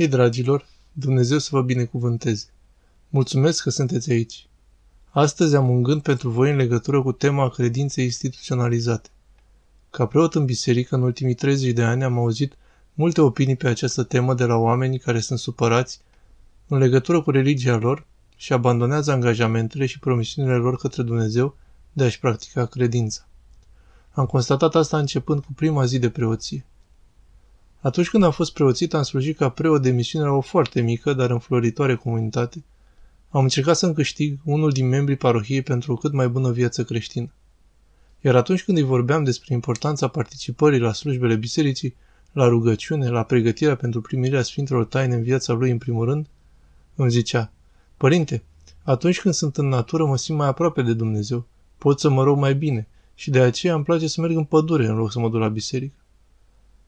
Hei, dragilor, Dumnezeu să vă binecuvânteze. Mulțumesc că sunteți aici. Astăzi am un gând pentru voi în legătură cu tema credinței instituționalizate. Ca preot în biserică, în ultimii 30 de ani am auzit multe opinii pe această temă de la oamenii care sunt supărați în legătură cu religia lor și abandonează angajamentele și promisiunile lor către Dumnezeu de a-și practica credința. Am constatat asta începând cu prima zi de preoție. Atunci când am fost preoțit, am slujit ca preot de misiune la o foarte mică, dar înfloritoare comunitate. Am încercat să-mi câștig unul din membrii parohiei pentru o cât mai bună viață creștină. Iar atunci când îi vorbeam despre importanța participării la slujbele bisericii, la rugăciune, la pregătirea pentru primirea Sfintelor Taine în viața lui în primul rând, îmi zicea, Părinte, atunci când sunt în natură mă simt mai aproape de Dumnezeu, pot să mă rog mai bine și de aceea îmi place să merg în pădure în loc să mă duc la biserică.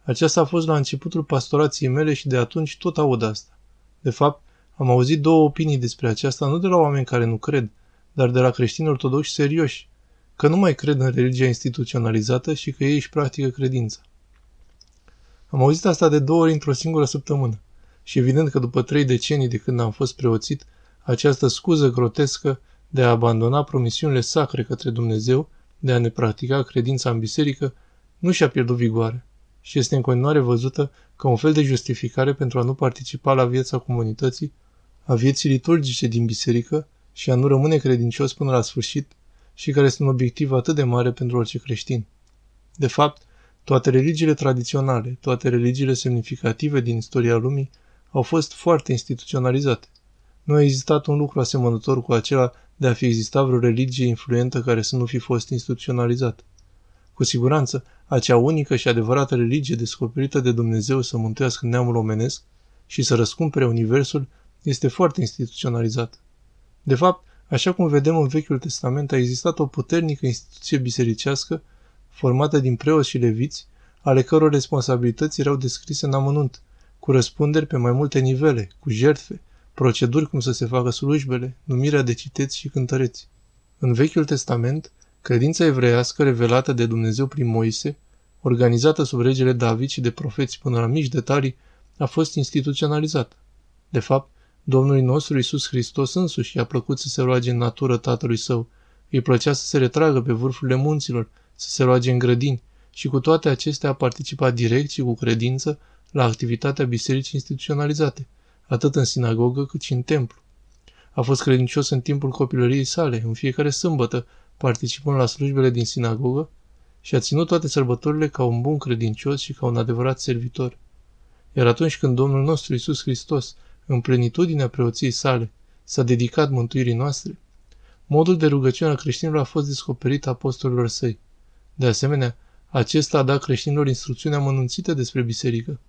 Aceasta a fost la începutul pastorației mele și de atunci tot aud asta. De fapt, am auzit două opinii despre aceasta nu de la oameni care nu cred, dar de la creștini ortodoxi serioși, că nu mai cred în religia instituționalizată și că ei își practică credința. Am auzit asta de două ori într-o singură săptămână și evident că după trei decenii de când am fost preoțit, această scuză grotescă de a abandona promisiunile sacre către Dumnezeu, de a ne practica credința în biserică, nu și-a pierdut vigoare și este în continuare văzută ca un fel de justificare pentru a nu participa la viața comunității, a vieții liturgice din biserică și a nu rămâne credincios până la sfârșit și care este un obiectiv atât de mare pentru orice creștin. De fapt, toate religiile tradiționale, toate religiile semnificative din istoria lumii au fost foarte instituționalizate. Nu a existat un lucru asemănător cu acela de a fi existat vreo religie influentă care să nu fi fost instituționalizată. Cu siguranță, acea unică și adevărată religie descoperită de Dumnezeu să mântuiască neamul omenesc și să răscumpere Universul este foarte instituționalizată. De fapt, așa cum vedem în Vechiul Testament, a existat o puternică instituție bisericească formată din preoți și leviți, ale căror responsabilități erau descrise în amănunt, cu răspunderi pe mai multe nivele, cu jertfe, proceduri cum să se facă slujbele, numirea de citeți și cântăreți. În Vechiul Testament, Credința evreiască revelată de Dumnezeu prin Moise, organizată sub regele David și de profeți până la mici detalii, a fost instituționalizată. De fapt, Domnului nostru Iisus Hristos însuși i-a plăcut să se roage în natură Tatălui Său, îi plăcea să se retragă pe vârfurile munților, să se roage în grădini și cu toate acestea a participat direct și cu credință la activitatea bisericii instituționalizate, atât în sinagogă cât și în templu. A fost credincios în timpul copilăriei sale, în fiecare sâmbătă, participând la slujbele din sinagogă și a ținut toate sărbătorile ca un bun credincios și ca un adevărat servitor. Iar atunci când Domnul nostru Isus Hristos, în plenitudinea preoției sale, s-a dedicat mântuirii noastre, modul de rugăciune al creștinilor a fost descoperit apostolilor săi. De asemenea, acesta a dat creștinilor instrucțiuni amănunțite despre biserică.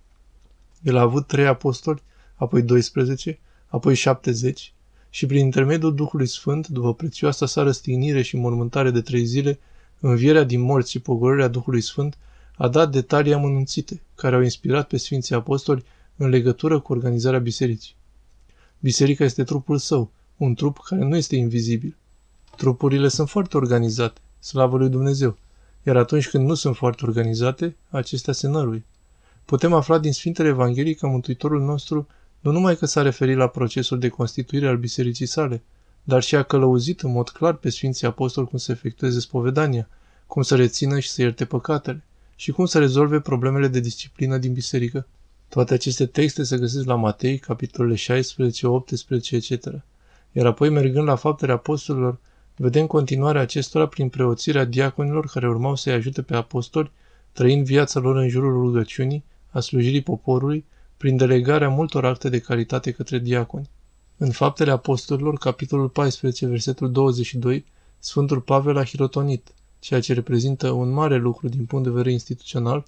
El a avut trei apostoli, apoi 12, apoi 70 și prin intermediul Duhului Sfânt, după prețioasa sa răstignire și mormântare de trei zile, învierea din morți și pogorârea Duhului Sfânt, a dat detalii amănunțite, care au inspirat pe Sfinții Apostoli în legătură cu organizarea bisericii. Biserica este trupul său, un trup care nu este invizibil. Trupurile sunt foarte organizate, slavă lui Dumnezeu, iar atunci când nu sunt foarte organizate, acestea se năruie. Putem afla din Sfintele Evanghelii că Mântuitorul nostru nu numai că s-a referit la procesul de constituire al bisericii sale, dar și a călăuzit în mod clar pe Sfinții Apostoli cum să efectueze spovedania, cum să rețină și să ierte păcatele și cum să rezolve problemele de disciplină din biserică. Toate aceste texte se găsesc la Matei, capitolele 16, 18, etc. Iar apoi, mergând la faptele apostolilor, vedem continuarea acestora prin preoțirea diaconilor care urmau să-i ajute pe apostoli, trăind viața lor în jurul rugăciunii, a slujirii poporului prin delegarea multor acte de caritate către diaconi. În Faptele Apostolilor, capitolul 14, versetul 22, Sfântul Pavel a hirotonit, ceea ce reprezintă un mare lucru din punct de vedere instituțional,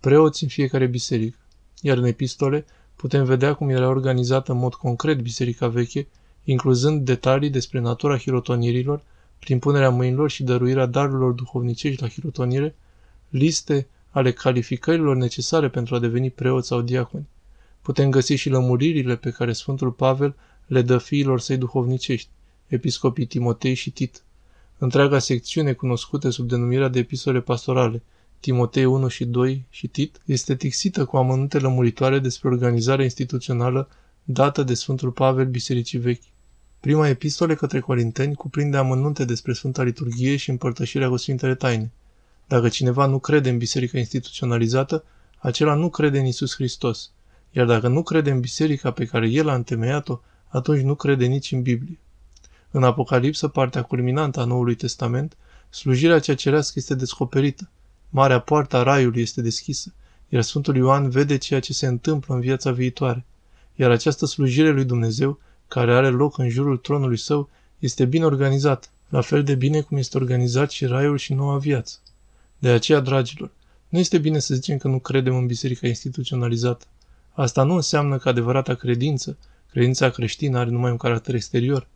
preoți în fiecare biserică. Iar în epistole putem vedea cum era organizată în mod concret biserica veche, incluzând detalii despre natura hirotonirilor, prin punerea mâinilor și dăruirea darurilor duhovnicești la hirotonire, liste ale calificărilor necesare pentru a deveni preot sau diaconi putem găsi și lămuririle pe care Sfântul Pavel le dă fiilor săi duhovnicești, episcopii Timotei și Tit. Întreaga secțiune cunoscută sub denumirea de epistole pastorale, Timotei 1 și 2 și Tit, este tixită cu amănunte lămuritoare despre organizarea instituțională dată de Sfântul Pavel Bisericii Vechi. Prima epistole către Corinteni cuprinde amănunte despre Sfânta Liturghie și împărtășirea cu Sfintele Taine. Dacă cineva nu crede în biserica instituționalizată, acela nu crede în Isus Hristos. Iar dacă nu crede în biserica pe care el a întemeiat-o, atunci nu crede nici în Biblie. În Apocalipsă, partea culminantă a Noului Testament, slujirea cea cerească este descoperită. Marea poartă a raiului este deschisă, iar Sfântul Ioan vede ceea ce se întâmplă în viața viitoare. Iar această slujire lui Dumnezeu, care are loc în jurul tronului său, este bine organizată, la fel de bine cum este organizat și raiul și noua viață. De aceea, dragilor, nu este bine să zicem că nu credem în biserica instituționalizată. Asta nu înseamnă că adevărata credință, credința creștină are numai un caracter exterior.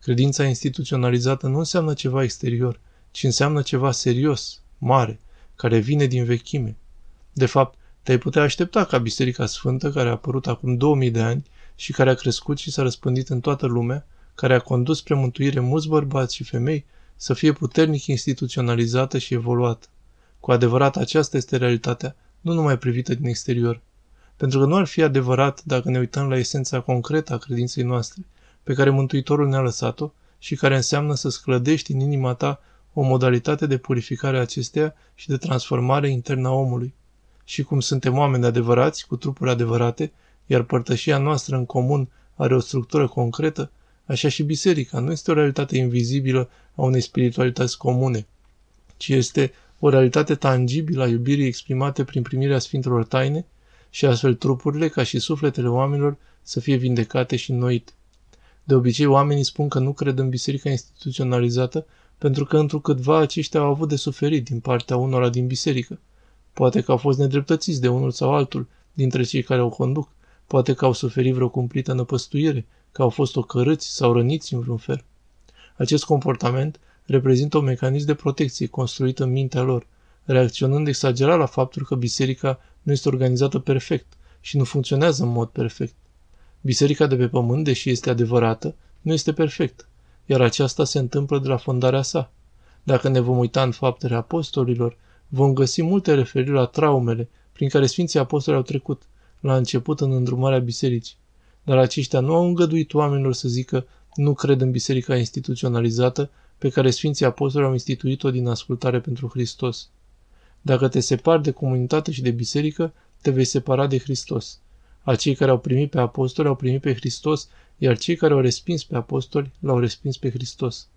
Credința instituționalizată nu înseamnă ceva exterior, ci înseamnă ceva serios, mare, care vine din vechime. De fapt, te-ai putea aștepta ca Biserica Sfântă, care a apărut acum 2000 de ani și care a crescut și s-a răspândit în toată lumea, care a condus spre mântuire mulți bărbați și femei, să fie puternic instituționalizată și evoluată. Cu adevărat, aceasta este realitatea, nu numai privită din exterior. Pentru că nu ar fi adevărat dacă ne uităm la esența concretă a credinței noastre, pe care Mântuitorul ne-a lăsat-o și care înseamnă să sclădești în inima ta o modalitate de purificare a acesteia și de transformare internă a omului. Și cum suntem oameni adevărați, cu trupuri adevărate, iar părtășia noastră în comun are o structură concretă, așa și biserica nu este o realitate invizibilă a unei spiritualități comune, ci este o realitate tangibilă a iubirii exprimate prin primirea Sfintelor Taine și astfel trupurile, ca și sufletele oamenilor, să fie vindecate și înnoite. De obicei, oamenii spun că nu cred în biserica instituționalizată pentru că întrucâtva aceștia au avut de suferit din partea unora din biserică. Poate că au fost nedreptățiți de unul sau altul dintre cei care o conduc, poate că au suferit vreo cumplită năpăstuire, că au fost ocărâți sau răniți în vreun fel. Acest comportament reprezintă un mecanism de protecție construit în mintea lor, reacționând exagerat la faptul că biserica nu este organizată perfect și nu funcționează în mod perfect. Biserica de pe pământ, deși este adevărată, nu este perfectă, iar aceasta se întâmplă de la fondarea sa. Dacă ne vom uita în faptele apostolilor, vom găsi multe referiri la traumele prin care Sfinții Apostoli au trecut, la început în îndrumarea bisericii. Dar aceștia nu au îngăduit oamenilor să zică nu cred în biserica instituționalizată pe care Sfinții Apostoli au instituit-o din ascultare pentru Hristos. Dacă te separi de comunitate și de biserică, te vei separa de Hristos. Acei care au primit pe apostoli au primit pe Hristos, iar cei care au respins pe apostoli l-au respins pe Hristos.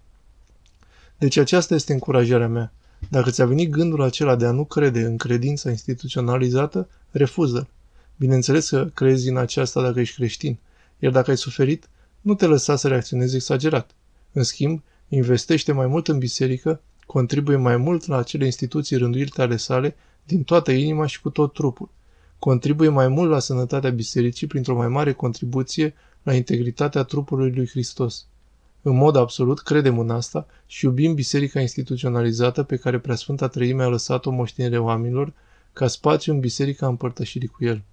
Deci aceasta este încurajarea mea. Dacă ți-a venit gândul acela de a nu crede în credința instituționalizată, refuză-l. Bineînțeles că crezi în aceasta dacă ești creștin, iar dacă ai suferit, nu te lăsa să reacționezi exagerat. În schimb, investește mai mult în biserică, contribuie mai mult la acele instituții rânduite ale sale din toată inima și cu tot trupul. Contribuie mai mult la sănătatea bisericii printr-o mai mare contribuție la integritatea trupului lui Hristos. În mod absolut credem în asta și iubim biserica instituționalizată pe care Preasfânta Treime a lăsat-o moștenire oamenilor ca spațiu în biserica împărtășirii cu el.